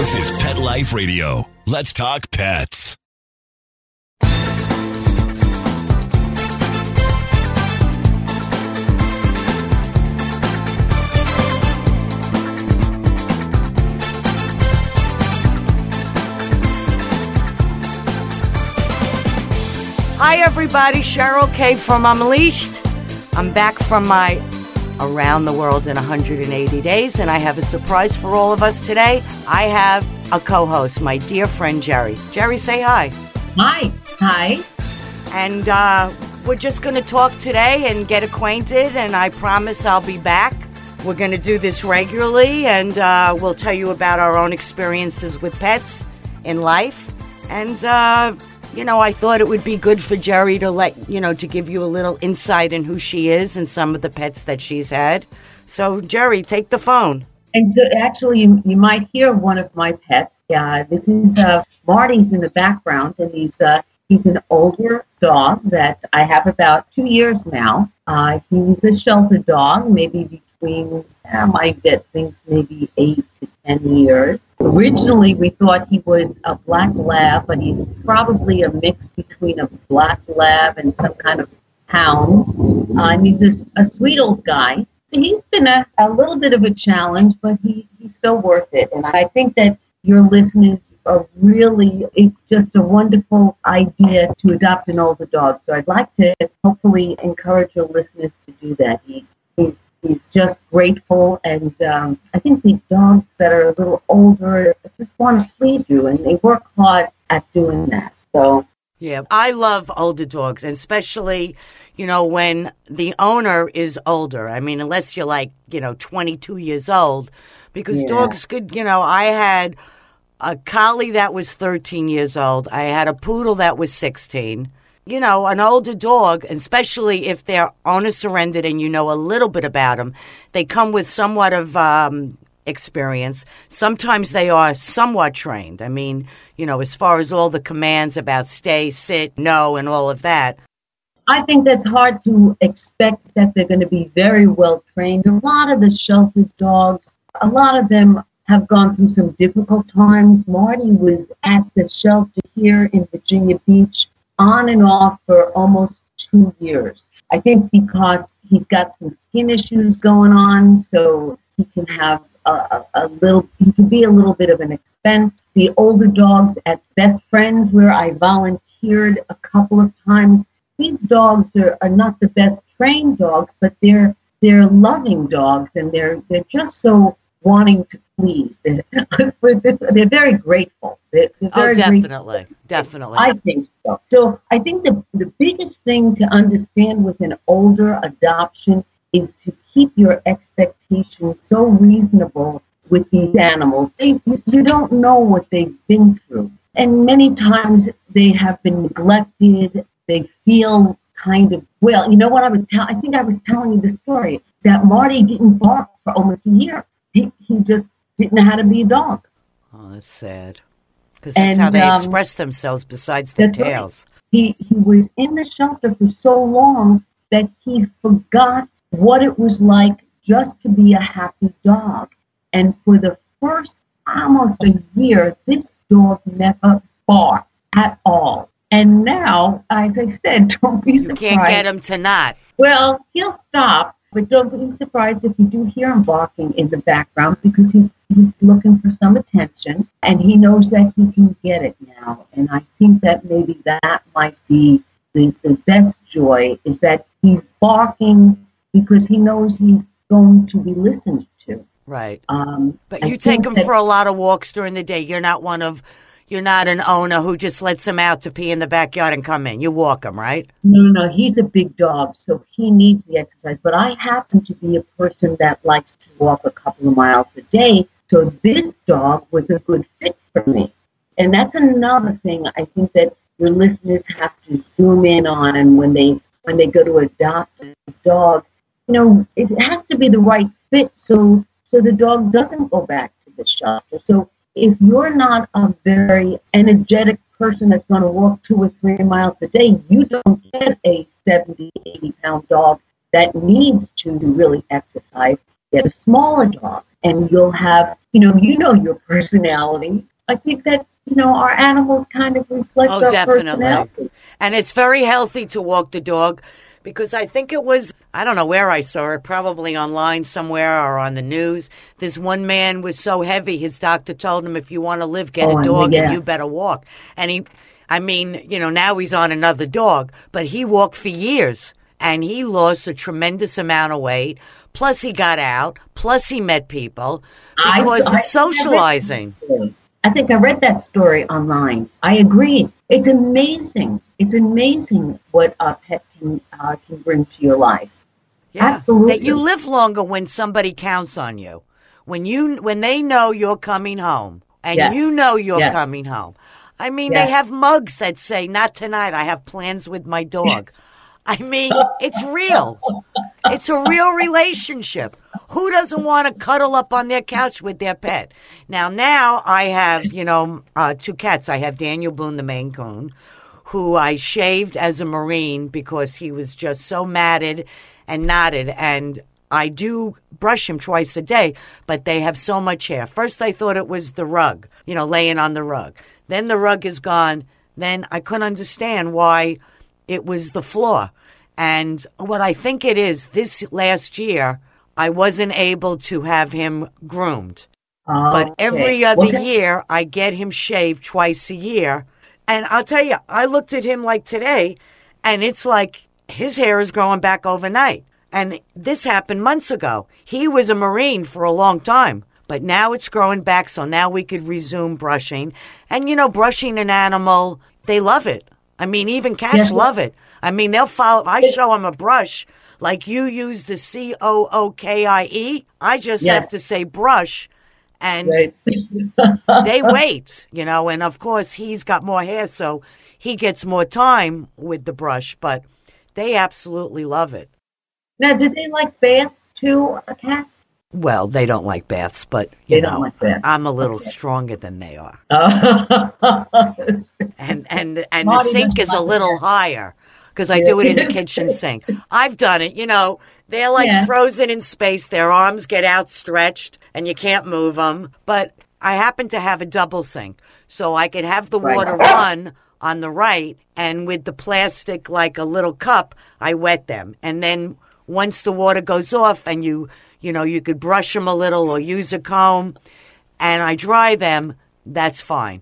This is Pet Life Radio. Let's talk pets. Hi, everybody. Cheryl K from Unleashed. I'm back from my Around the World in 180 Days, and I have a surprise for all of us today. I have a co host, my dear friend Jerry. Jerry, say hi. Hi. Hi. And uh, we're just going to talk today and get acquainted, and I promise I'll be back. We're going to do this regularly, and uh, we'll tell you about our own experiences with pets in life. And, uh, you know, I thought it would be good for Jerry to let, you know, to give you a little insight in who she is and some of the pets that she's had. So, Jerry, take the phone. And actually, you, you might hear one of my pets. Yeah, this is uh, Marty's in the background, and he's uh, he's an older dog that I have about two years now. Uh, he's a shelter dog, maybe between I might get things maybe eight to ten years. Originally, we thought he was a black lab, but he's probably a mix between a black lab and some kind of hound. Uh, and he's a, a sweet old guy he's been a, a little bit of a challenge, but he, he's so worth it. And I think that your listeners are really, it's just a wonderful idea to adopt an older dog. So I'd like to hopefully encourage your listeners to do that. He, he's, he's just grateful. And um, I think the dogs that are a little older just want to please you, and they work hard at doing that. So yeah, I love older dogs, and especially, you know, when the owner is older. I mean, unless you're like, you know, 22 years old, because Yeah. dogs could, you know, I had a collie that was 13 years old, I had a poodle that was 16. You know, an older dog, especially if they're owner surrendered and you know a little bit about them, they come with somewhat of um, experience. Sometimes they are somewhat trained. I mean, you know, as far as all the commands about stay, sit, no, and all of that. I think that's hard to expect that they're going to be very well trained. A lot of the sheltered dogs, a lot of them have gone through some difficult times. Marty was at the shelter here in Virginia Beach on and off for almost two years. I think because he's got some skin issues going on, so he can have a, a, a little, he can be a little bit of an expense. The older dogs at Best Friends, where I volunteered a couple of times, these dogs are, are not the best trained dogs, but they're they're loving dogs, and they're they're just so wanting to please. This, they're very grateful. They're, they're Oh, very grateful. definitely. Definitely. I think so. So I think the, the biggest thing to understand with an older adoption is to keep your expectations so reasonable with these animals. They, you you don't know what they've been through. And many times they have been neglected. They feel kind of, well, you know what I was telling, I think I was telling you the story that Marty didn't bark for almost a year. He, he just didn't know how to be a dog. oh, that's sad. Because that's And, how they um, express themselves besides their that's right. tails. he he was in the shelter for so long that he forgot what it was like just to be a happy dog. And for the first almost a year, this dog never barked at all. And now, as I said, don't be You surprised. You can't get him to not. Well, he'll stop, but don't be surprised if you do hear him barking in the background because he's he's looking for some attention and he knows that he can get it now. And I think that maybe that might be the, the best joy is that he's barking because he knows he's going to be listened to. Right. Um, But I you take him that- for a lot of walks during the day. You're not one of, you're not an owner who just lets him out to pee in the backyard and come in. You walk him, right? No, no. He's a big dog, so he needs the exercise. But I happen to be a person that likes to walk a couple of miles a day. So this dog was a good fit for me. And that's another thing I think that your listeners have to zoom in on and when they when they go to adopt a dog, you know, it has to be the right fit so so the dog doesn't go back to the shelter. So if you're not a very energetic person that's going to walk two or three miles a day, you don't get a 70, 80 pound dog that needs to really exercise. get a smaller dog, and you'll have, you know, you know your personality. I think that you know our animals kind of reflect Oh, our definitely. personality. And it's very healthy to walk the dog because I think it was, I don't know where I saw it, probably online somewhere or on the news. This one man was so heavy, his doctor told him, if you want to live, get Oh, a dog yeah. and you better walk. And he, I mean, you know, now he's on another dog, but he walked for years and he lost a tremendous amount of weight. Plus, he got out. Plus, he met people because I- it's socializing. I think I read that story online. I agree. It's amazing. It's amazing what a pet can uh, can bring to your life. Yeah. Absolutely. That you live longer when somebody counts on you. When you when they know you're coming home and Yes. you know you're Yes. coming home. I mean, Yes. they have mugs that say not tonight. I have plans with my dog. I mean, it's real. It's a real relationship. Who doesn't want to cuddle up on their couch with their pet? Now, now I have, you know, uh, two cats. I have Daniel Boone, the Maine Coon, who I shaved as a Marine because he was just so matted and knotted. And I do brush him twice a day, but they have so much hair. First, I thought it was the rug, you know, laying on the rug. Then the rug is gone. Then I couldn't understand why it was the floor. And what I think it is, this last year, I wasn't able to have him groomed. But Okay. every other What kind- year, I get him shaved twice a year. And I'll tell you, I looked at him like today, and it's like his hair is growing back overnight. And this happened months ago. He was a Marine for a long time, but now it's growing back, so now we could resume brushing. And you know, brushing an animal, they love it. I mean, even cats Yes. love it. I mean, they'll follow. I show them a brush, like you use the C O O K I E. I just Yes. have to say brush, and Right. they wait, you know, and of course he's got more hair, so he gets more time with the brush, but they absolutely love it. now, do they like baths too, uh, cats? Well, they don't like baths, but you They know, like. I'm a little stronger than they are, and and and the sink is a little higher because I do it in the kitchen sink. I've done it, you know. They're like Yeah. frozen in space. Their arms get outstretched, and you can't move them. But I happen to have a double sink, so I could have the Right. water run on the right, and with the plastic, like a little cup, I wet them. And then once the water goes off, and you, you know, you could brush them a little or use a comb, and I dry them, that's fine.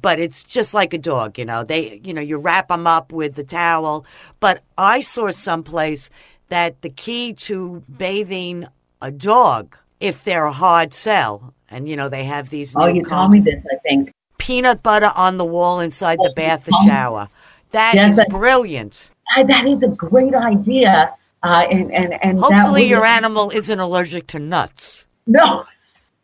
But it's just like a dog, you know. They, you know, you wrap them up with the towel. But I saw someplace that the key to bathing a dog, if they're a hard sell, and you know they have these oh, you told me this, I think. peanut butter on the wall inside the Oh, bath oh. or shower. That Yes, is I- brilliant. Uh, that is a great idea. Uh, and, and, and Hopefully, your animal isn't allergic to nuts. No,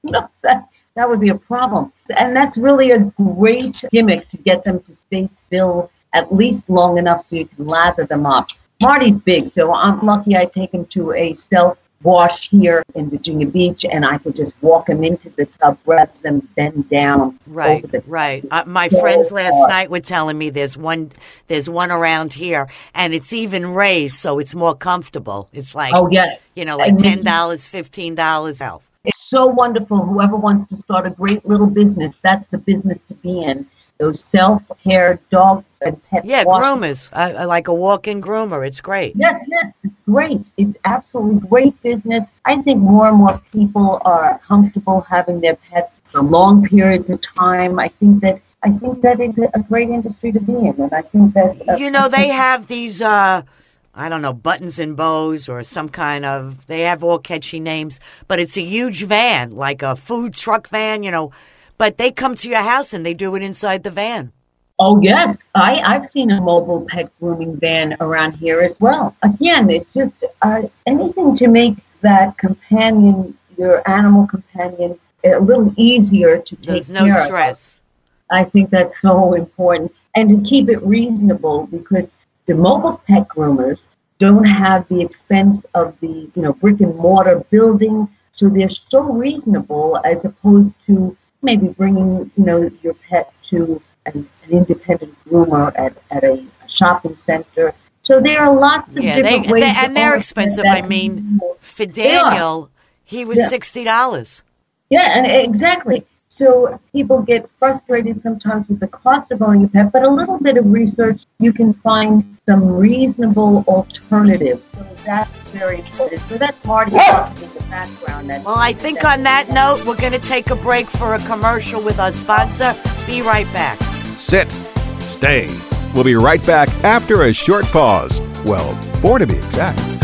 no, that, that would be a problem. And that's really a great gimmick to get them to stay still at least long enough so you can lather them up. Marty's big, so I'm lucky I take him to a self wash here in Virginia Beach and I could just walk him into the tub rather than bend down Right, over the right. Uh, my So friends last hard. night were telling me there's one, there's one around here, and it's even raised, so it's more comfortable. It's like, Oh, yes. you know, like ten dollars, fifteen dollars out. It's so wonderful. Whoever wants to start a great little business, that's the business to be in. Those self-care dog and pet Yeah, groomers, uh, uh, like a walk-in groomer. It's great. Yes, yes, it's great. It's absolutely great business. I think more and more people are comfortable having their pets for long periods of time. I think that I think that it's a great industry to be in, and I think that uh, you know they have these uh i don't know buttons and bows or some kind of they have all catchy names but it's a huge van like a food truck van you know but they come to your house and they do it inside the van Oh yes, I I've seen a mobile pet grooming van around here as well. Again, it's just uh, anything to make that companion, your animal companion, a little easier to take there's no care of. stress I think that's so important. And to keep it reasonable because the mobile pet groomers don't have the expense of the, you know, brick and mortar building. So they're so reasonable as opposed to maybe bringing, you know, your pet to an, an independent groomer at, at a shopping center. So there are lots of Yeah, they- ways. they- and they're expensive. I mean, for daniel He was Yeah. sixty dollars. Yeah, and exactly. So people get frustrated sometimes with the cost of owning a pet, but a little bit of research, you can find some reasonable alternatives. So that's very important. So that's Marty talking in the background. That's, Well, I think on that note, we're going to take a break for a commercial with our sponsor. Be right back. Sit. Stay. We'll be right back after a short pause. Well, four to be exact.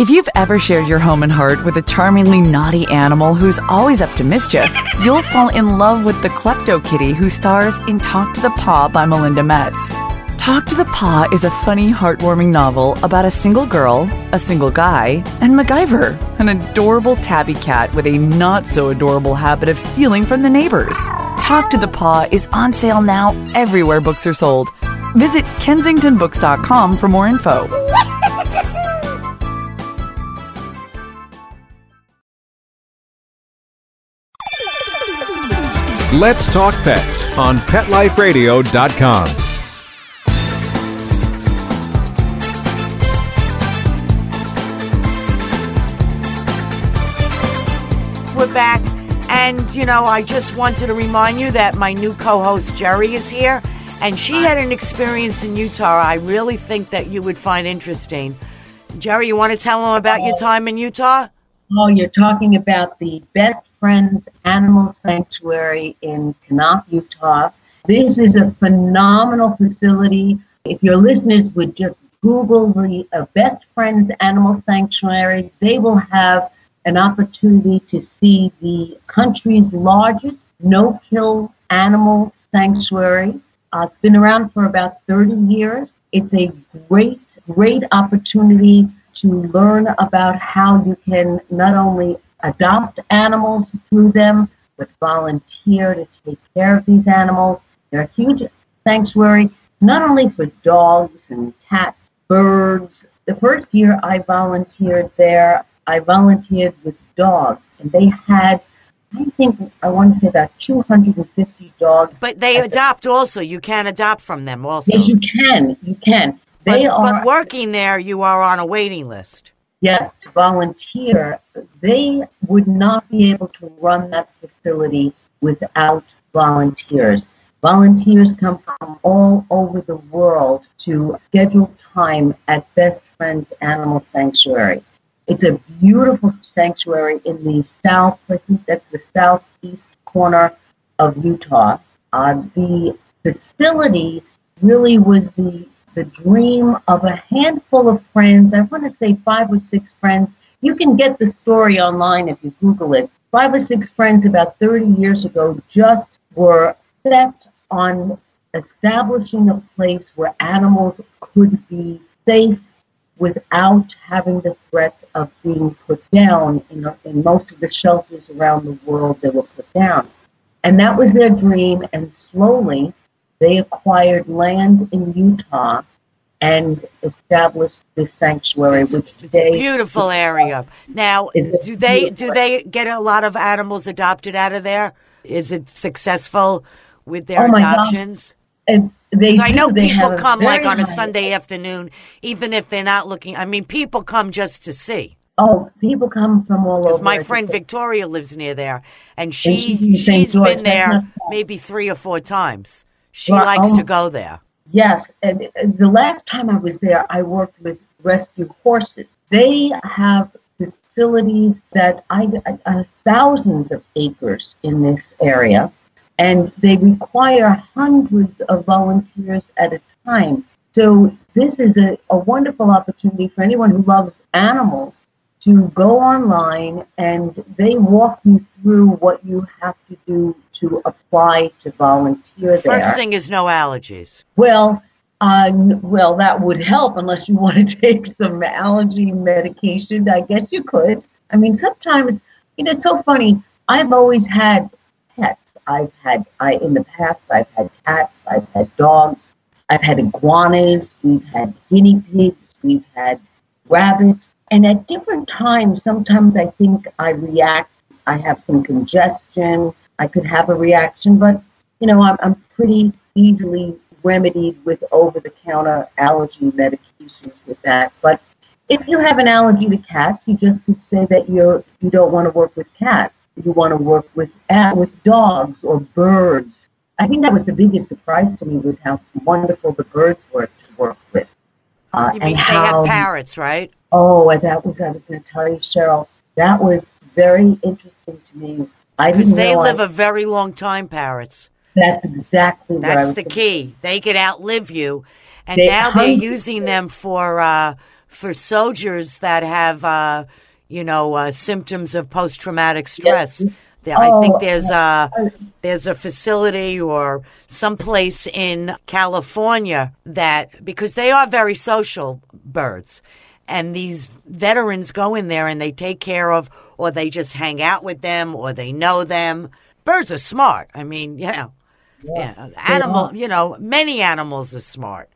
If you've ever shared your home and heart with a charmingly naughty animal who's always up to mischief, you'll fall in love with the Klepto Kitty who stars in Talk to the Paw by Melinda Metz. Talk to the Paw is a funny, heartwarming novel about a single girl, a single guy, and MacGyver, an adorable tabby cat with a not so adorable habit of stealing from the neighbors. Talk to the Paw is on sale now everywhere books are sold. Visit kensingtonbooks.com for more info. Let's talk pets on PetLifeRadio.com. We're back. And, you know, I just wanted to remind you that my new co host Jerry is here. And she had an experience in Utah I really think that you would find interesting. Jerry, you want to tell them about your oh. time in Utah? Oh, you're talking about the Best Friends Animal Sanctuary in Kanab, Utah. This is a phenomenal facility. If your listeners would just Google the uh, Best Friends Animal Sanctuary, they will have an opportunity to see the country's largest no-kill animal sanctuary. Uh, it's been around for about 30 years. It's a great, great opportunity to learn about how you can not only adopt animals through them, but volunteer to take care of these animals. They're a huge sanctuary, not only for dogs and cats, birds. The first year I volunteered there, I volunteered with dogs, and they had, I think, I want to say about 250 dogs. But they adopt also. You can adopt from them also. Yes, you can. You can. but, They are but working there, you are on a waiting list. Yes, to volunteer, they would not be able to run that facility without volunteers. Volunteers come from all over the world to schedule time at Best Friends Animal Sanctuary. It's a beautiful sanctuary in the south, I think that's the southeast corner of Utah. Uh, the facility really was the the dream of a handful of friends. I want to say five or six friends. You can get the story online if you Google it. Five or six friends about 30 years ago just were set on establishing a place where animals could be safe without having the threat of being put down in, in most of the shelters around the world they were put down. And that was their dream, and slowly they acquired land in Utah and established this sanctuary, It's which it's a today beautiful area. Now, do they do they get a lot of animals adopted out of there? Is it successful with their Oh adoptions? and they I know people come like on a Sunday afternoon, even if they're not looking. I mean, people come just to see. Oh, people come from all Because over. my friend. Victoria lives near there, and she's she in St. she's been there maybe three or four times. She Well, likes um, to go there. Yes, and the last time I was there, I worked with rescue horses. They have facilities that I uh, thousands of acres in this area, and they require hundreds of volunteers at a time. So this is a, a wonderful opportunity for anyone who loves animals to go online and they walk you through what you have to do to apply to volunteer there. First thing is no allergies. Well, uh, well, that would help unless you want to take some allergy medication. I guess you could. I mean, sometimes, you know, it's so funny. I've always had pets. I've had, I in the past, I've had cats. I've had dogs. I've had iguanas. We've had guinea pigs. We've had rabbits. And at different times, sometimes I think I react. I have some congestion. I could have a reaction, but you know, I'm, I'm pretty easily remedied with over the counter allergy medications with that. But if you have an allergy to cats, you just could say that you you don't want to work with cats. You want to work with uh, with dogs or birds. I think that was the biggest surprise to me was how wonderful the birds were to work with. Uh, you mean they how, have parrots, right? Oh, and that was I was going to tell you, Cheryl. That was very interesting to me. I because they live a very long time, parrots. That's exactly that's the key. They could outlive you, and they now they're using them for uh, for soldiers that have uh, you know uh, symptoms of post traumatic stress. Yes. I think oh, there's a there's a facility or someplace in California that because they are very social birds, and these veterans go in there and they take care of, or they just hang out with them, or they know them. Birds are smart. I mean, yeah, yeah. yeah. Animal, you know, many animals are smart.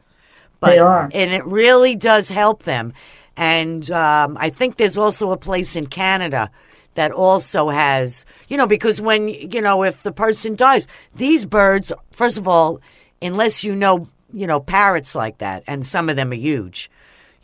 But, they are. And it really does help them. And um, I think there's also a place in Canada that also has, you know, because when, you know, if the person dies, these birds, first of all, unless you know, you know, parrots like that, and some of them are huge,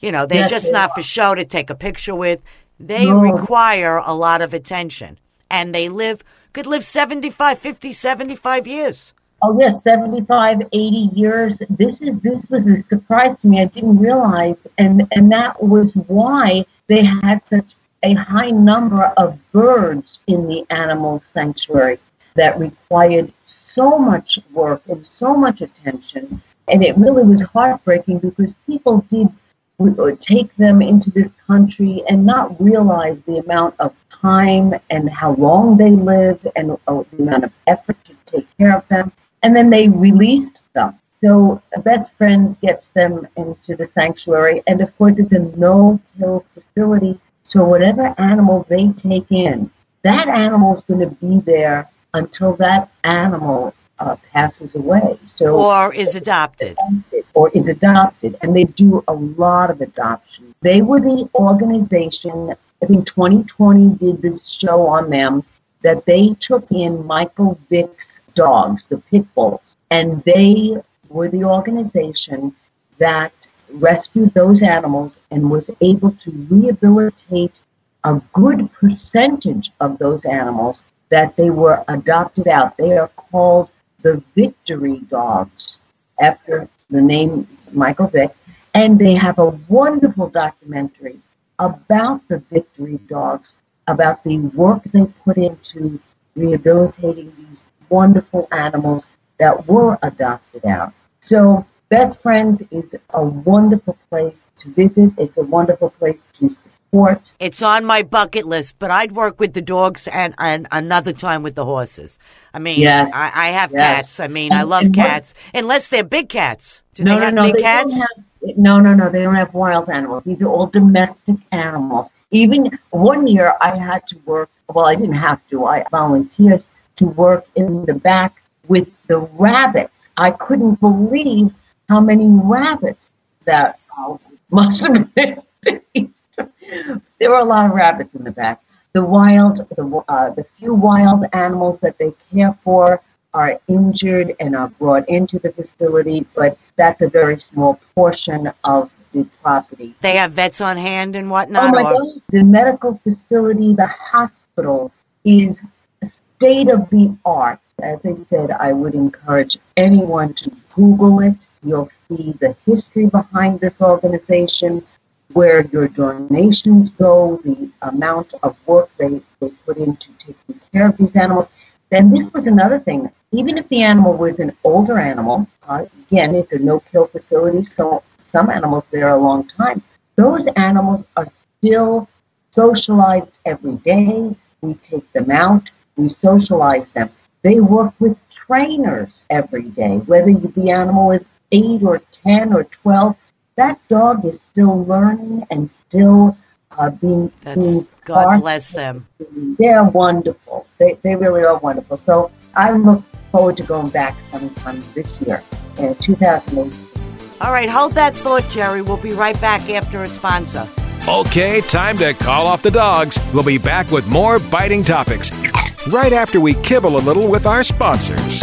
you know, they're yes, just they not are. for show to take a picture with. They no. require a lot of attention. And they live, could live 75, 50, 75 years. Oh yes, 75, 80 years. This is this was a surprise to me. I didn't realize, and and that was why they had such a high number of birds in the animal sanctuary that required so much work and so much attention. And it really was heartbreaking because people did take them into this country and not realize the amount of time and how long they live and uh, the amount of effort to take care of them and then they released them. So Best Friends gets them into the sanctuary, and of course it's a no-kill facility. So whatever animal they take in, that animal is going to be there until that animal uh, passes away. So or is adopted. Or is adopted, and they do a lot of adoption. They were the organization. I think 2020 did this show on them that they took in Michael Vick's dogs, the pit bulls, and they were the organization that rescued those animals and was able to rehabilitate a good percentage of those animals that they were adopted out. They are called the Vicktory Dogs after the name Michael Vick, and they have a wonderful documentary about the Vicktory Dogs, about the work they put into rehabilitating these wonderful animals that were adopted out. So, Best Friends is a wonderful place to visit. It's a wonderful place to support. It's on my bucket list, but I'd work with the dogs and, and another time with the horses. I mean, yes. I, I have yes. cats. I mean, and, I love cats, what? unless they're big cats. Do no, they no, have no, big cats? Have, no, no, no. They don't have wild animals. These are all domestic animals. Even one year, I had to work. Well, I didn't have to. I volunteered to work in the back with the rabbits. I couldn't believe how many rabbits that uh, must have been. there were a lot of rabbits in the back. The wild, the, uh, the few wild animals that they care for are injured and are brought into the facility, but that's a very small portion of the property. They have vets on hand and whatnot. Oh my or? God. The medical facility, the hospital is state of the art. As I said, I would encourage anyone to Google it. You'll see the history behind this organization, where your donations go, the amount of work they, they put into taking care of these animals. Then this was another thing. Even if the animal was an older animal, uh, again, it's a no-kill facility, so some animals there a long time. Those animals are still socialized every day. We take them out we socialize them. They work with trainers every day, whether the animal is 8 or 10 or 12. That dog is still learning and still uh, being, That's, being God bless them. They're wonderful. They, they really are wonderful. So I look forward to going back sometime this year, in 2018. All right, hold that thought, Jerry. We'll be right back after a sponsor. Okay, time to call off the dogs. We'll be back with more biting topics right after we kibble a little with our sponsors.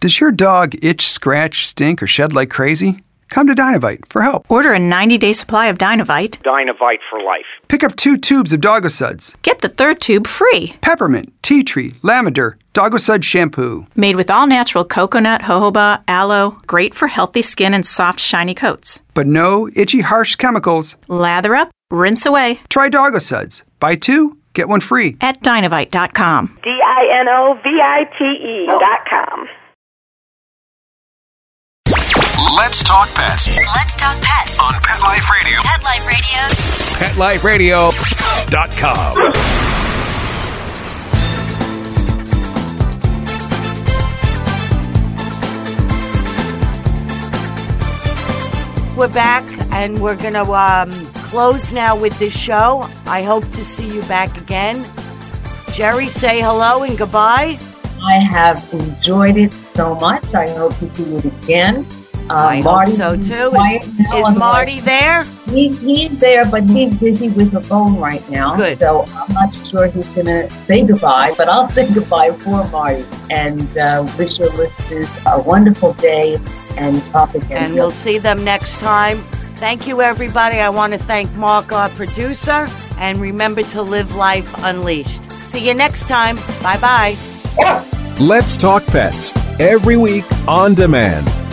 Does your dog itch, scratch, stink, or shed like crazy? Come to Dinovite for help. Order a 90 day supply of Dinovite. Dinovite for life. Pick up two tubes of Doggo Suds. Get the third tube free. Peppermint, tea tree, lavender, Doggo Sud shampoo. Made with all natural coconut, jojoba, aloe. Great for healthy skin and soft, shiny coats. But no itchy, harsh chemicals. Lather up, rinse away. Try Doggo Suds. Buy two, get one free. At dinovite.com. D I N O V I T E.com. Let's talk pets Let's talk pets on Pet Life Radio. Pet Life Radio. PetLifeRadio.com. We're back and we're going to um, close now with this show. I hope to see you back again. Jerry, say hello and goodbye. I have enjoyed it so much. I hope to do it again. Uh, I hope Marty so too. Is, is Marty there? He's he's there, but he's busy with the phone right now. Good. So I'm not sure he's gonna say goodbye, but I'll say goodbye for Marty and uh, wish your listeners a wonderful day and talk again. And we'll see them next time. Thank you, everybody. I want to thank Mark, our producer, and remember to live life unleashed. See you next time. Bye bye. Let's Talk Pets every week on demand,